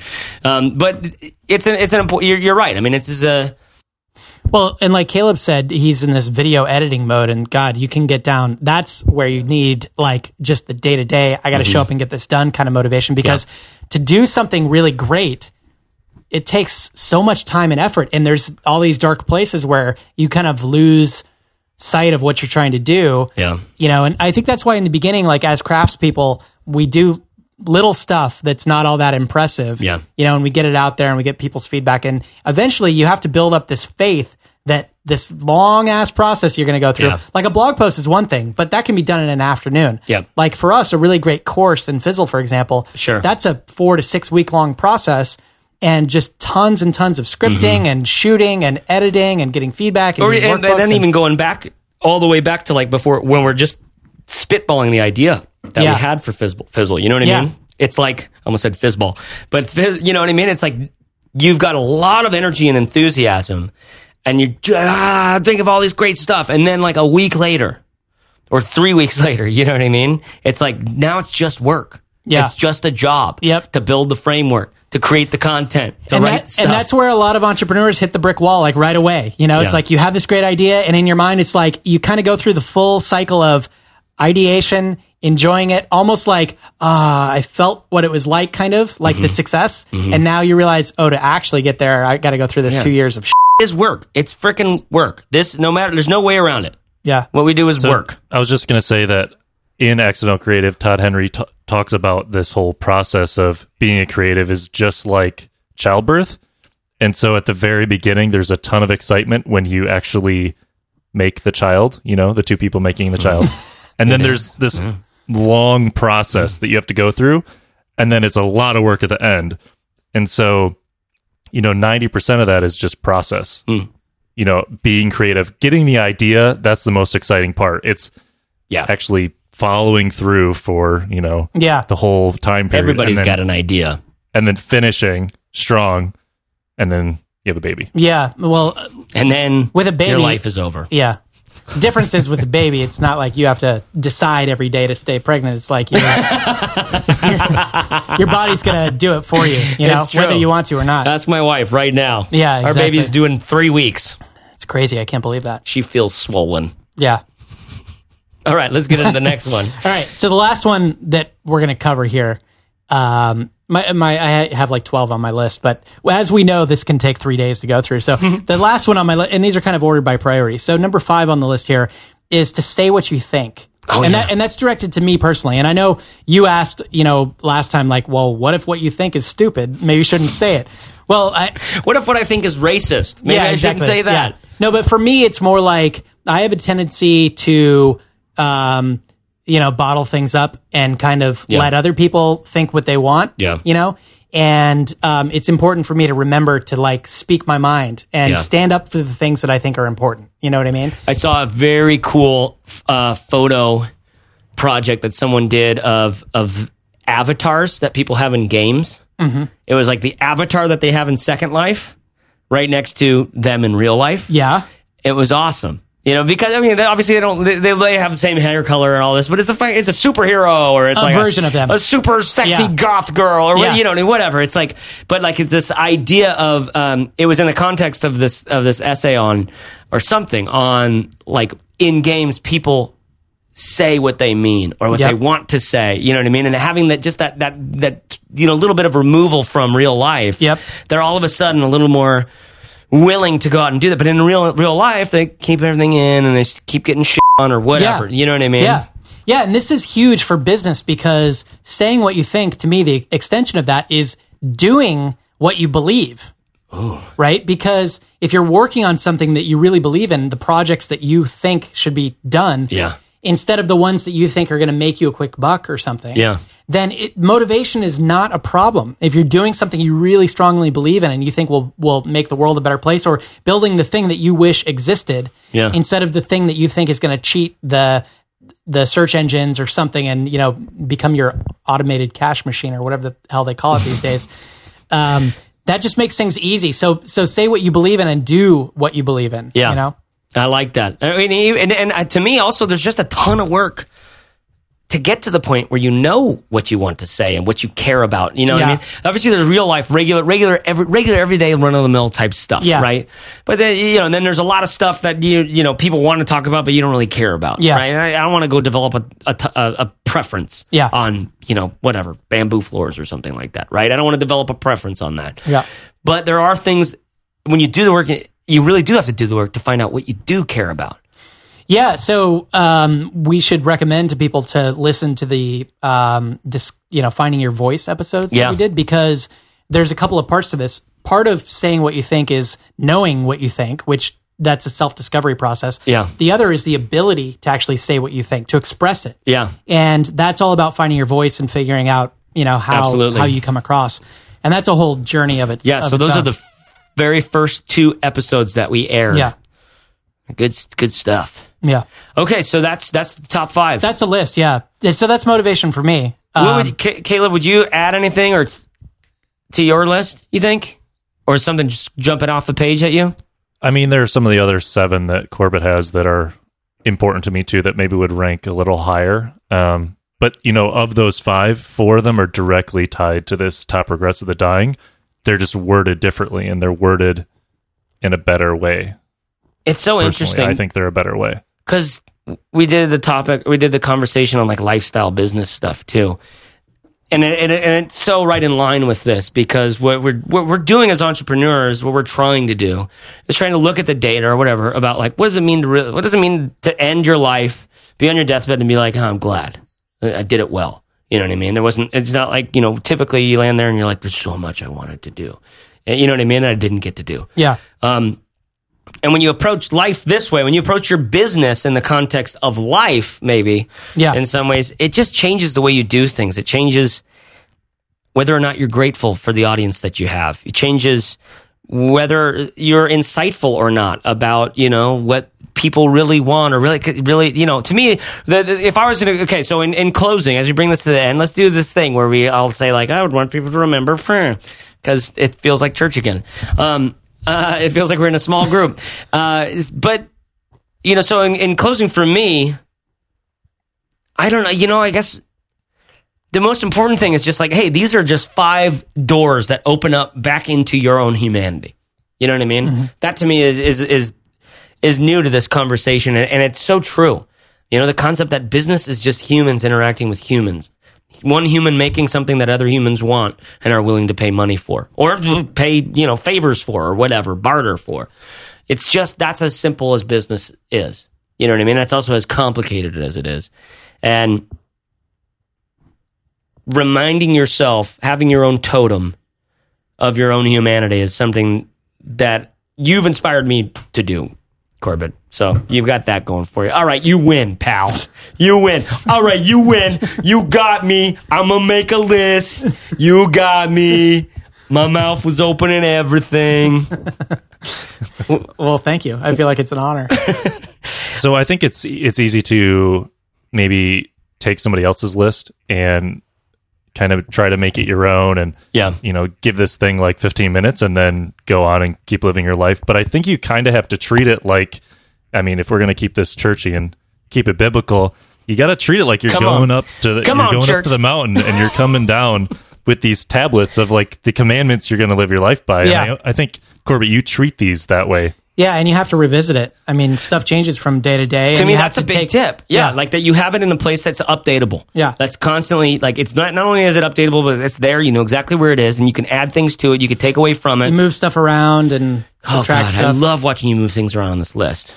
um, but it's an it's an important you're, you're right I mean this is a Well, and like Caleb said, he's in this video editing mode, and God, you can get down. That's where you need like just the day to day. I got to show mm-hmm. up and get this done kind of motivation because to do something really great, it takes so much time and effort. And there's all these dark places where you kind of lose sight of what you're trying to do. Yeah. You know, and I think that's why in the beginning, like as craftspeople, we do little stuff that's not all that impressive. Yeah. You know, and we get it out there and we get people's feedback. And eventually you have to build up this faith this long ass process you're going to go through. Yeah. Like a blog post is one thing, but that can be done in an afternoon. Yeah. Like for us, a really great course in Fizzle, for example. Sure. That's a four to six week long process. And just tons and tons of scripting and shooting and editing and getting feedback and, Mm-hmm. or and, and then and- even going back all the way back to like before when we're just spitballing the idea that Yeah. we had for fizzle, fizzle you know what I Yeah. mean it's like I almost said fizzball but fizz, you know what I mean it's like you've got a lot of energy and enthusiasm and you ah, think of all this great stuff and then like a week later or three weeks <laughs> later you know what I mean it's like now it's just work Yeah. it's just a job Yep. to build the framework to create the content to and, write that- stuff and that's where a lot of entrepreneurs hit the brick wall like right away. You know, it's Yeah. like you have this great idea, and in your mind, it's like you kind of go through the full cycle of ideation, enjoying it, almost like ah, I felt what it was like, kind of like Mm-hmm. the success. And now you realize, oh, to actually get there, I got to go through this two years of shit. Is work it's freaking work this no matter there's no way around it yeah, what we do is So, work I was just going to say that in Accidental Creative, Todd Henry t- talks about this whole process of being a creative is just like childbirth. And so at the very beginning, there's a ton of excitement when you actually make the child, you know, the two people making the child. <laughs> And then there's this long process that you have to go through. And then it's a lot of work at the end. And so, you know, 90% of that is just process. Hmm. You know, being creative, getting the idea, that's the most exciting part. It's yeah actually following through for you know Yeah. the whole time period. Everybody's and then, got an idea. and then finishing strong, and then you have a baby. Yeah. Well, And then With a baby- your life is over. yeah. Difference is with the baby, it's not like you have to decide every day to stay pregnant. It's like you <laughs> your body's gonna do it for you, you know, It's true. whether you want to or not. That's my wife right now. Yeah, Our exactly. baby's doing three weeks. it's crazy. I can't believe that. She feels swollen. Yeah. All right, let's get into the next one. <laughs> All right. So the last one that we're going to cover here, um, my, my, I have like 12 on my list, but as we know, this can take three days to go through. So <laughs> the last one on my list, and these are kind of ordered by priority. So number five on the list here is to say what you think. and yeah. that, and that's directed to me personally. And I know you asked, you know, last time, like, well, what if what you think is stupid? Maybe you shouldn't say it. Well, I, <laughs> What if what I think is racist? Maybe I shouldn't say that. yeah. No, but for me, it's more like I have a tendency to, um, you know, bottle things up and kind of Yeah. let other people think what they want. Yeah. You know, and um, it's important for me to remember to like speak my mind and Yeah. stand up for the things that I think are important. You know what I mean? I saw a very cool uh, photo project that someone did of of avatars that people have in games. Mm-hmm. It was like the avatar that they have in Second Life, right next to them in real life. Yeah. It was awesome. You know, because I mean, they, obviously they don't they, they have the same hair color and all this, but it's a it's a superhero or it's A like version of them. a super sexy Yeah. goth girl or Yeah. you know whatever. It's like, but like it's this idea of um, it was in the context of this of this essay on or something on like in games people say what they mean or what Yep. they want to say. You know what I mean? And having that just that that that you know little bit of removal from real life. Yep. They're all of a sudden a little more willing to go out and do that. But in real real life, they keep everything in and they keep getting shit on or whatever. Yeah. You know what I mean? Yeah. Yeah. And this is huge for business because saying what you think, to me, the extension of that is doing what you believe. Right? Because if you're working on something that you really believe in, the projects that you think should be done, Yeah. Instead of the ones that you think are going to make you a quick buck or something, Yeah. then it, motivation is not a problem. If you're doing something you really strongly believe in and you think will will make the world a better place, or building the thing that you wish existed, Yeah. instead of the thing that you think is going to cheat the the search engines or something, and you know become your automated cash machine or whatever the hell they call it these days. <laughs> Um, that just makes things easy. So so say what you believe in and do what you believe in. Yeah. you know. I like that. I mean, even- and, and, uh, to me, also, there's just a ton of work to get to the point where you know what you want to say and what you care about. You know what I mean? Obviously, there's real life, regular, regular, every, regular, everyday, run of the mill type stuff, Yeah. right? But then, you know, and then there's a lot of stuff that you, you know, people want to talk about, but you don't really care about, Yeah. right? I, I don't want to go develop a a preference, Yeah. on, you know, whatever bamboo floors or something like that, right? I don't want to develop a preference on that. Yeah. But there are things when you do the work, you really do have to do the work to find out what you do care about. Yeah, so um, we should recommend to people to listen to the um, dis- you know finding your voice episodes Yeah. that we did because there's a couple of parts to this. Part of saying what you think is knowing what you think, which that's a self discovery process. Yeah. The other is the ability to actually say what you think, to express it. Yeah. And that's all about finding your voice and figuring out you know how Absolutely. how you come across, and that's a whole journey of it. Yeah, of so those are the very first two episodes that we aired. yeah Good good stuff. yeah. Okay, so that's that's the top 5. That's the list. Yeah. So that's motivation for me. Um, would, Ca- Caleb, would you add anything or t- to your list, you think? Or is something just jumping off the page at you? I mean, there are some of the other seven that Corbett has that are important to me too, that maybe would rank a little higher. Um, but you know, of those five, four of them are directly tied to this top regrets of the dying. They're just worded differently, and they're worded in a better way. It's so Personally, interesting. I think they're a better way. because we did the topic, we did the conversation on like lifestyle business stuff too, and it, and, it, and it's so right in line with this because what we're what we're doing as entrepreneurs, what we're trying to do is trying to look at the data or whatever about like what does it mean to what does it mean to end your life, be on your deathbed, and be like, oh, I'm glad I did it well. You know what I mean? There wasn't. It's not like you know. Typically, you land there and you're like, "There's so much I wanted to do." And You know what I mean? I didn't get to do. yeah. Um, and when you approach life this way, when you approach your business in the context of life, maybe Yeah. in some ways, it just changes the way you do things. It changes whether or not you're grateful for the audience that you have. It changes whether you're insightful or not about, you know, what people really want or really really you know to me the, the- if i was gonna okay so in, in closing as we bring this to the end let's do this thing where we i'll say like i would want people to remember prayer because it feels like church again. Um uh, it feels like we're in a small group. Uh but you know so in, in closing for me i don't know you know i guess the most important thing is just like hey these are just five doors that open up back into your own humanity. You know what i mean? That to me is is is is new to this conversation and, and it's so true. You know the concept that business is just humans interacting with humans. One human making something that other humans want and are willing to pay money for or pay you know favors for or whatever barter for. It's just that's as simple as business is. You know what i mean? That's also as complicated as it is. And reminding yourself having your own totem of your own humanity is something that you've inspired me to do Corbett. So you've got that going for you. All right, you win, pal. You win. All right, you win. You got me. I'm gonna make a list. You got me. My mouth was open and everything. <laughs> Well, thank you. I feel like it's an honor. So I think it's it's easy to maybe take somebody else's list and kind of try to make it your own and Yeah. you know give this thing like 15 minutes and then go on and keep living your life but i think you kind of have to treat it like i mean if we're going to keep this churchy and keep it biblical you got to treat it like you're Come going on. up to the Come you're on, going church. up to the mountain and you're coming down <laughs> with these tablets of like the commandments you're going to live your life by Yeah. I, I think corbett you treat these that way Yeah, and you have to revisit it. I mean, stuff changes from day to day. to and me you have that's a big take- tip yeah, like that you have it in a place that's updatable Yeah. that's constantly like it's not not only is it updatable but it's there you know exactly where it is and you can add things to it you can take away from it you move stuff around and oh subtract god i love watching you move things around on this list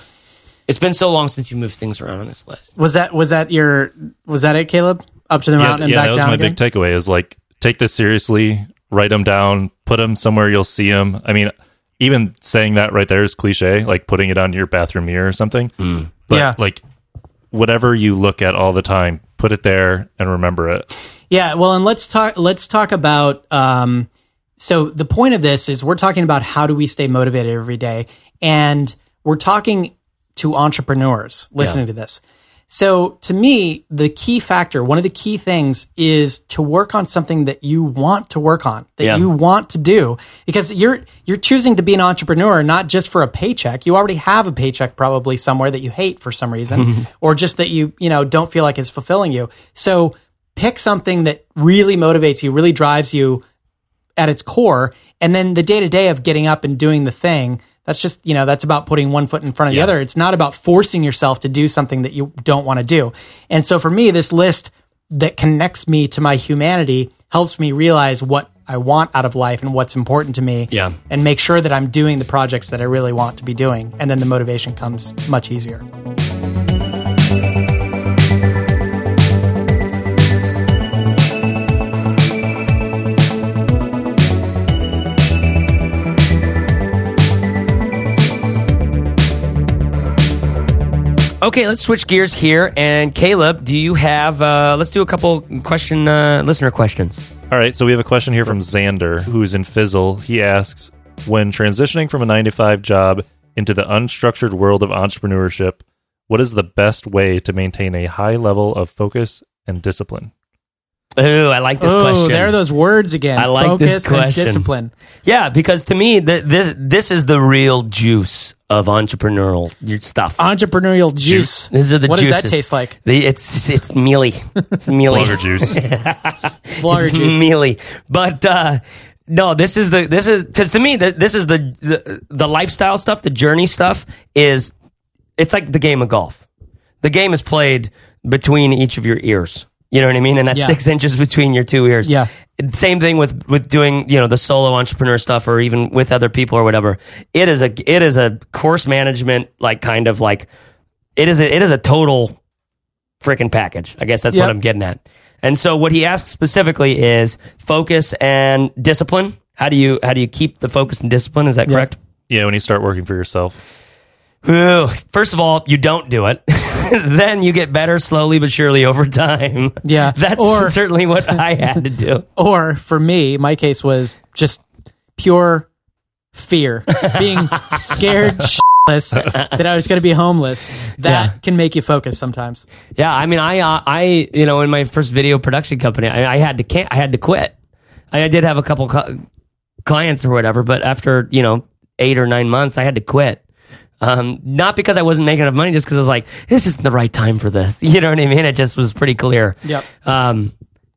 it's been so long since you moved things around on this list was that was that your was that it, Caleb? Up to the yeah, mountain and yeah back that was down my again. big takeaway is like take this seriously write them down put them somewhere you'll see them i mean even saying that right there is cliche like putting it on your bathroom mirror or something but Yeah. like whatever you look at all the time put it there and remember it Yeah, well, and let's talk. Let's talk about. Um, so the point of this is we're talking about how do we stay motivated every day, and we're talking to entrepreneurs listening to this. So to me, the key factor, one of the key things, is to work on something that you want to work on, that Yeah. you want to do, because you're you're choosing to be an entrepreneur not just for a paycheck. You already have a paycheck probably somewhere that you hate for some reason, <laughs> or just that you you know don't feel like it's fulfilling you. So pick something that really motivates you, really drives you at its core, and then the day to day of getting up and doing the thing. That's just you know that's about putting one foot in front of the other. It's not about forcing yourself to do something that you don't want to do. And so for me, this list that connects me to my humanity helps me realize what I want out of life and what's important to me. Yeah. And make sure that I'm doing the projects that I really want to be doing. And then the motivation comes much easier. Okay, let's switch gears here. And Caleb, do you have? Uh, let's do a couple question uh, listener questions. all right so we have a question here from xander who's in fizzle he asks when transitioning from a 9 to 5 job into the unstructured world of entrepreneurship what is the best way to maintain a high level of focus and discipline Ooh, I like this oh, question. there are those words again. I like Focus this question. Discipline. Yeah, because to me, th- this this is the real juice of entrepreneurial stuff. Entrepreneurial juice. These are the what juices. does that taste like? The, it's it's mealy. It's mealy. Blogger juice <laughs> <laughs> Blogger it's juice. mealy. But uh, no, this is the this is because to me that this is the, the the lifestyle stuff, the journey stuff is it's like the game of golf. The game is played between each of your ears. You know what I mean? And that's Yeah. six inches between your two ears. Yeah. Same thing with with doing you know the solo entrepreneur stuff or even with other people or whatever. It is a it is a course management like kind of like it is a it is a total freaking package. I guess that's Yep. what I'm getting at. And so what he asks specifically is focus and discipline. How do you how do you keep the focus and discipline? Is that Yeah. correct? yeah when you start working for yourself Ooh, first of all, you don't do it. <laughs> then you get better slowly but surely over time. Yeah. <laughs> That's Or- certainly what I <laughs> had to do. Or for me, my case was just pure fear, being scared that I was going to be homeless. That Yeah. can make you focus sometimes. Yeah, I mean, I, uh, I, you know, in my first video production company, I, I had to, can I had to quit. I, I did have a couple co- clients or whatever, but after you know eight or nine months, I had to quit. Um, not because I wasn't making enough money, just because I was like, this isn't the right time for this. <laughs> You know what I mean? It just was pretty clear. Yep. Um,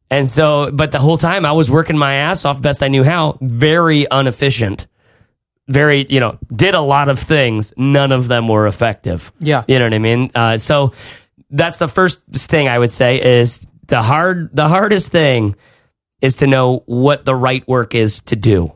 and so, but the whole time I was working my ass off best I knew how, very inefficient, very, you know, did a lot of things. None of them were effective. Yeah. You know what I mean? Uh, so that's the first thing I would say is the hard, the hardest thing is to know what the right work is to do.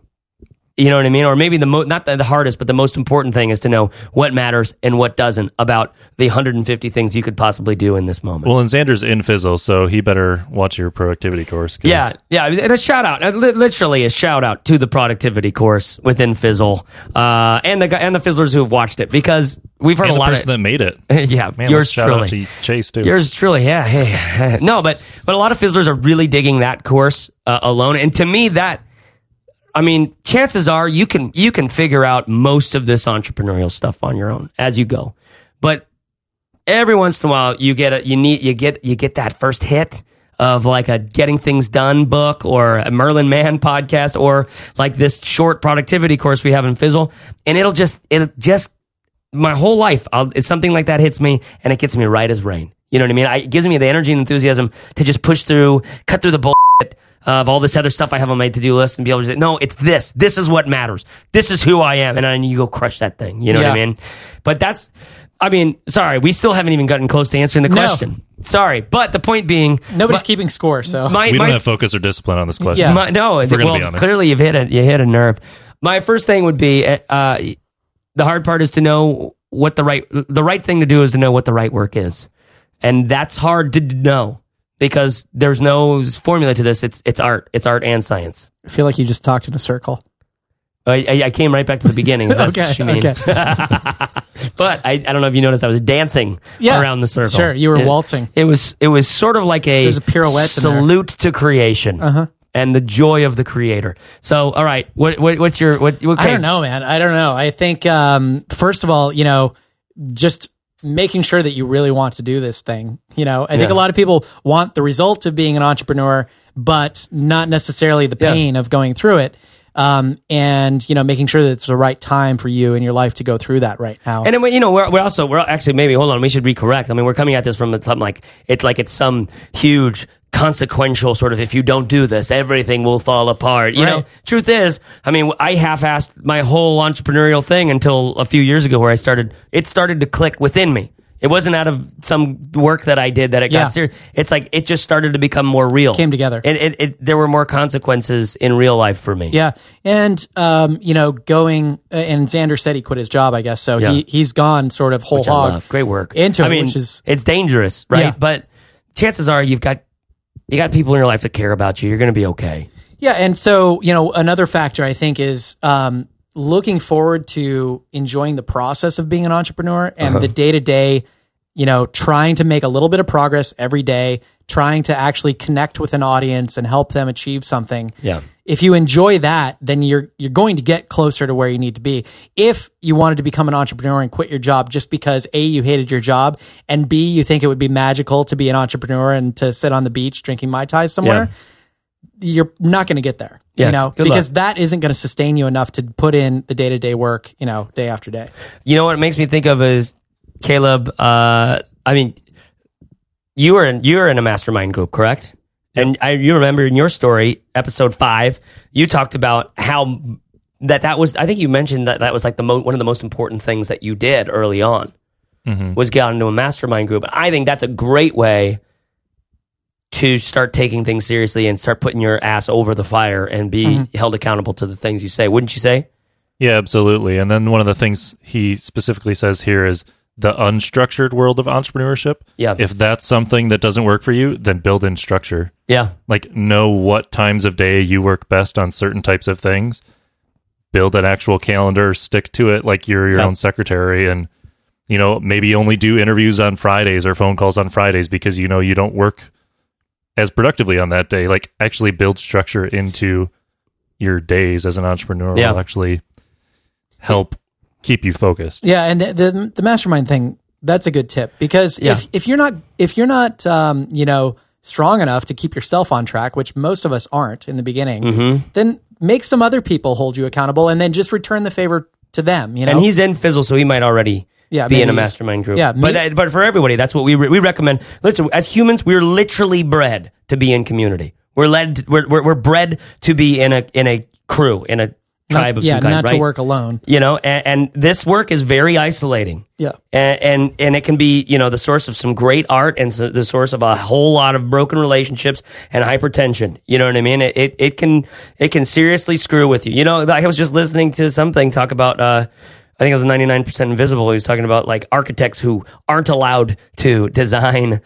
You know what I mean? Or maybe the mo- not the, the hardest, but the most important thing is to know what matters and what doesn't about the 150 things you could possibly do in this moment. Well, and Xander's in Fizzle, so he better watch your productivity course. 'cause Yeah, yeah, and a shout out, uh, literally a shout out to the productivity course within Fizzle, uh, and the and the Fizzlers who have watched it because we've heard And a the lot person of that made it. <laughs> yeah, Man, yours shout truly. out to Chase too. Yours truly, yeah. <laughs> Hey, no, but but a lot of fizzlers are really digging that course uh, alone, and to me, that I mean, chances are you can you can figure out most of this entrepreneurial stuff on your own as you go, but every once in a while you get a you need you get you get that first hit of like a getting things done book or a Merlin Mann <laughs> podcast or like this short productivity course we have in Fizzle, and it'll just it'll just my whole life, I'll, it's something like that hits me and it gets me right as rain. You know what I mean? I, it gives me the energy and enthusiasm to just push through, cut through the bullshit of all this other stuff I have on my to do list and be able to say, no, it's this. This is what matters. This is who I am. And then you go crush that thing. You know what I mean? But that's, I mean, sorry, we still haven't even gotten close to answering the No. question. Sorry. But the point being, Nobody's my- keeping score, so my, we don't have focus or discipline on this question. Yeah. my, no, If we're gonna well, be honest. clearly you've hit a you hit a nerve. My first thing would be uh, the hard part is to know what the right the right thing to do is to know what the right work is, and that's hard to know because there's no formula to this. It's it's art. It's art and science. I feel like you just talked in a circle. I, I, I came right back to the beginning. <laughs> That's Okay, what you mean. okay. <laughs> but I, I don't know if you noticed I was dancing Yeah, around the circle. sure, you were It- waltzing. It was it was sort of like a, There's a pirouette in there. salute to creation Uh-huh. and the joy of the creator. So, all right, what, what what's your what? Okay. I don't know, man. I don't know. I think um, first of all, you know, just making sure that you really want to do this thing. You know, I think a lot of people want the result of being an entrepreneur, but not necessarily the Yeah. pain of going through it. Um, and you know, making sure that it's the right time for you in your life to go through that right now. And you know, we're, we're also we're actually maybe hold on, we should be correct. I mean, we're coming at this from something like it's like it's some huge consequential sort of if you don't do this, everything will fall apart. You know, truth is, I mean, I half-assed my whole entrepreneurial thing until a few years ago, where I started. It started to click within me. It wasn't out of some work that I did that it Yeah. got serious. It's like it just started to become more real. Came together. And it, it, there were more consequences in real life for me. Yeah, and um, you know, going uh, and Xander said he quit his job. I guess so. Yeah. He he's gone sort of whole hog. Great work into I it, mean, which is it's dangerous, right? Yeah. But chances are you've got you got people in your life that care about you. You're going to be okay. Yeah, and so you know another factor I think is um, looking forward to enjoying the process of being an entrepreneur and Uh-huh. the day to day. You know, trying to make a little bit of progress every day, trying to actually connect with an audience and help them achieve something. Yeah. If you enjoy that, then you're you're going to get closer to where you need to be. If you wanted to become an entrepreneur and quit your job just because A, you hated your job, and B, you think it would be magical to be an entrepreneur and to sit on the beach drinking Mai Tais somewhere, you're not going to get there. Yeah, you know, because luck. that isn't going to sustain you enough to put in the day to day work, you know, day after day. You know what it makes me think of is Caleb. Uh, I mean, you were in you were in a mastermind group, correct? And I, you remember in your story, episode five, you talked about how that that was. I think you mentioned that that was like the mo- one of the most important things that you did early on mm-hmm. was get into a mastermind group. I think that's a great way to start taking things seriously and start putting your ass over the fire and be mm-hmm. held accountable to the things you say. Wouldn't you say? Yeah, absolutely. And then one of the things he specifically says here is the unstructured world of entrepreneurship. Yeah. If that's something that doesn't work for you, then build in structure. Yeah. Like know what times of day you work best on certain types of things. Build an actual calendar, stick to it like you're your Yep. own secretary and you know, maybe only do interviews on Fridays or phone calls on Fridays because you know you don't work as productively on that day. Like actually build structure into your days as an entrepreneur Yeah. will actually help keep you focused. Yeah, and the, the the mastermind thing that's a good tip because Yeah. if if you're not if you're not um, you know strong enough to keep yourself on track, which most of us aren't in the beginning, Mm-hmm. then make some other people hold you accountable, and then just return the favor to them. You know, and he's in Fizzle, so he might already Yeah, be in a mastermind group. yeah, but me- that- but for everybody, that's what we re- we recommend. Listen, as humans, we're literally bred to be in community. We're led. We're we're, we're bred to be in a in a crew in a tribe of yeah, some kind. not right? to work alone. You know, and, and this work is very isolating. Yeah. and, and and it can be you know the source of some great art and so the source of a whole lot of broken relationships and hypertension you know what i mean it it, it can it can seriously screw with you you know i was just listening to something talk about uh I think it was 99% invisible. He was talking about like architects who aren't allowed to design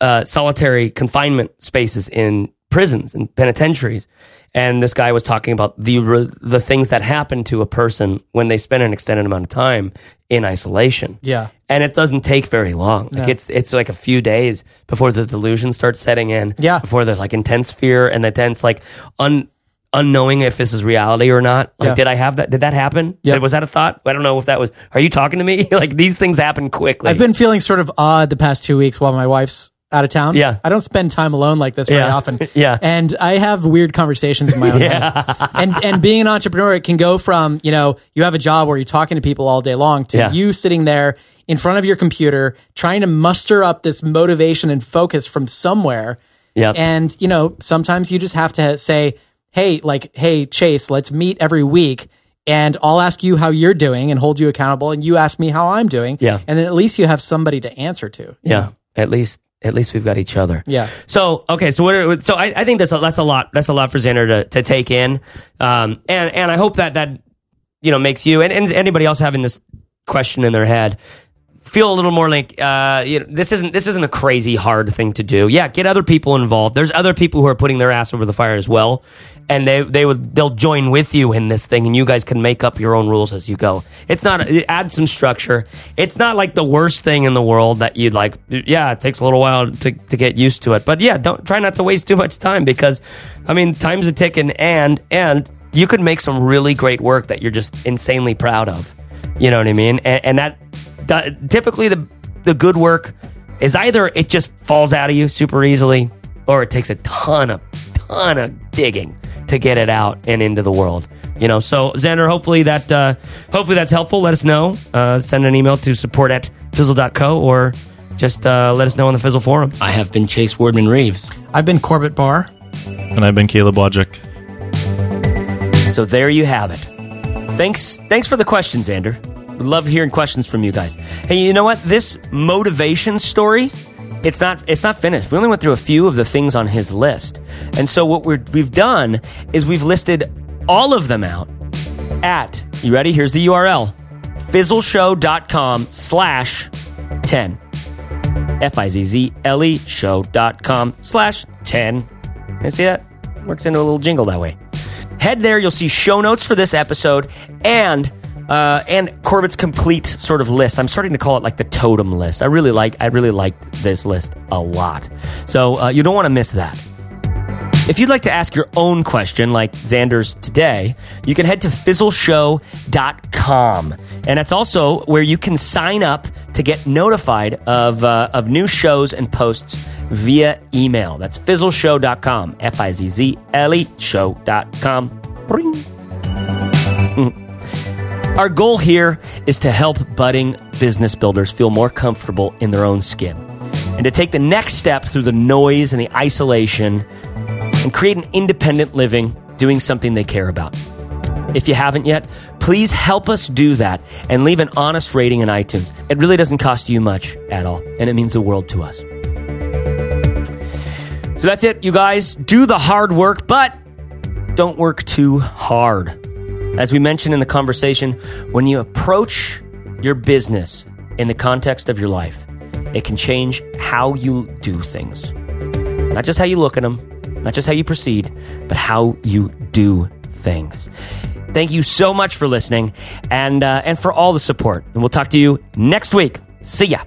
uh, solitary confinement spaces in prisons and penitentiaries. And this guy was talking about the the things that happen to a person when they spend an extended amount of time in isolation. Yeah. and it doesn't take very long. Like Yeah. it's it's like a few days before the delusion starts setting in. Yeah. before the like intense fear and the intense like un unknowing if this is reality or not. Like, Yeah. did I have that? Did that happen? Yep. Was that a thought? I don't know if that was. Are you talking to me? <laughs> like these things happen quickly. I've been feeling sort of odd the past two weeks while my wife's out of town. Yeah. I don't spend time alone like this very Yeah. often. <laughs> Yeah. And I have weird conversations in my own <laughs> head. And and being an entrepreneur, it can go from, you know, you have a job where you're talking to people all day long to Yeah. you sitting there in front of your computer trying to muster up this motivation and focus from somewhere. Yeah. And, you know, sometimes you just have to say, hey, like, hey, Chase, let's meet every week. And I'll ask you how you're doing and hold you accountable. And you ask me how I'm doing. Yeah. And then at least you have somebody to answer to. yeah. At least at least we've got each other. Yeah. So okay, so what? Are, so I, I think that's a, that's a lot. That's a lot for Xander to, to take in, um, and and I hope that that you know makes you and, and anybody else having this question in their head feel a little more like uh, you know, this isn't this isn't a crazy hard thing to do. Yeah, get other people involved. There's other people who are putting their ass over the fire as well, and they they would they'll join with you in this thing, and you guys can make up your own rules as you go. It's not it adds some structure. It's not like the worst thing in the world that you'd like. Yeah, it takes a little while to to get used to it, but yeah, don't try not to waste too much time because, I mean, time's a ticking, and and you could make some really great work that you're just insanely proud of. You know what I mean? And, and that, that typically the the good work is either it just falls out of you super easily, or it takes a ton of ton of digging to get it out and into the world. You know, so Xander, hopefully that uh, hopefully that's helpful. Let us know. Uh, send an email to support at fizzle.co or just uh, let us know on the Fizzle forum. I have been Chase Wardman Reeves. I've been Corbett Barr. And I've been Caleb Wojcik. So there you have it. Thanks, thanks for the questions, Xander. Love hearing questions from you guys. Hey, you know what? This motivation story, it's not it's not finished. We only went through a few of the things on his list, and so what we're, we've done is we've listed all of them out at you ready? Here's the URL: fizzleshow.com slash ten. F I Z Z L E show.com slash 10. You see that? Works into a little jingle that way. Head there, you'll see show notes for this episode and uh, and Corbett's complete sort of list. I'm starting to call it like the totem list. I really like I really liked this list a lot. So uh, you don't want to miss that. If you'd like to ask your own question, like Xander's today, you can head to fizzleshow.com. And that's also where you can sign up to get notified of, uh, of new shows and posts via email. That's fizzleshow.com. F I Z Z L E show.com. Bring. Our goal here is to help budding business builders feel more comfortable in their own skin and to take the next step through the noise and the isolation and create an independent living doing something they care about. If you haven't yet, please help us do that and leave an honest rating in iTunes. It really doesn't cost you much at all, and it means the world to us. So that's it, you guys. Do the hard work, but don't work too hard. As we mentioned in the conversation, when you approach your business in the context of your life, it can change how you do things. Not just how you look at them, not just how you proceed, but how you do things. Thank you so much for listening and, uh, and for all the support. And we'll talk to you next week. See ya.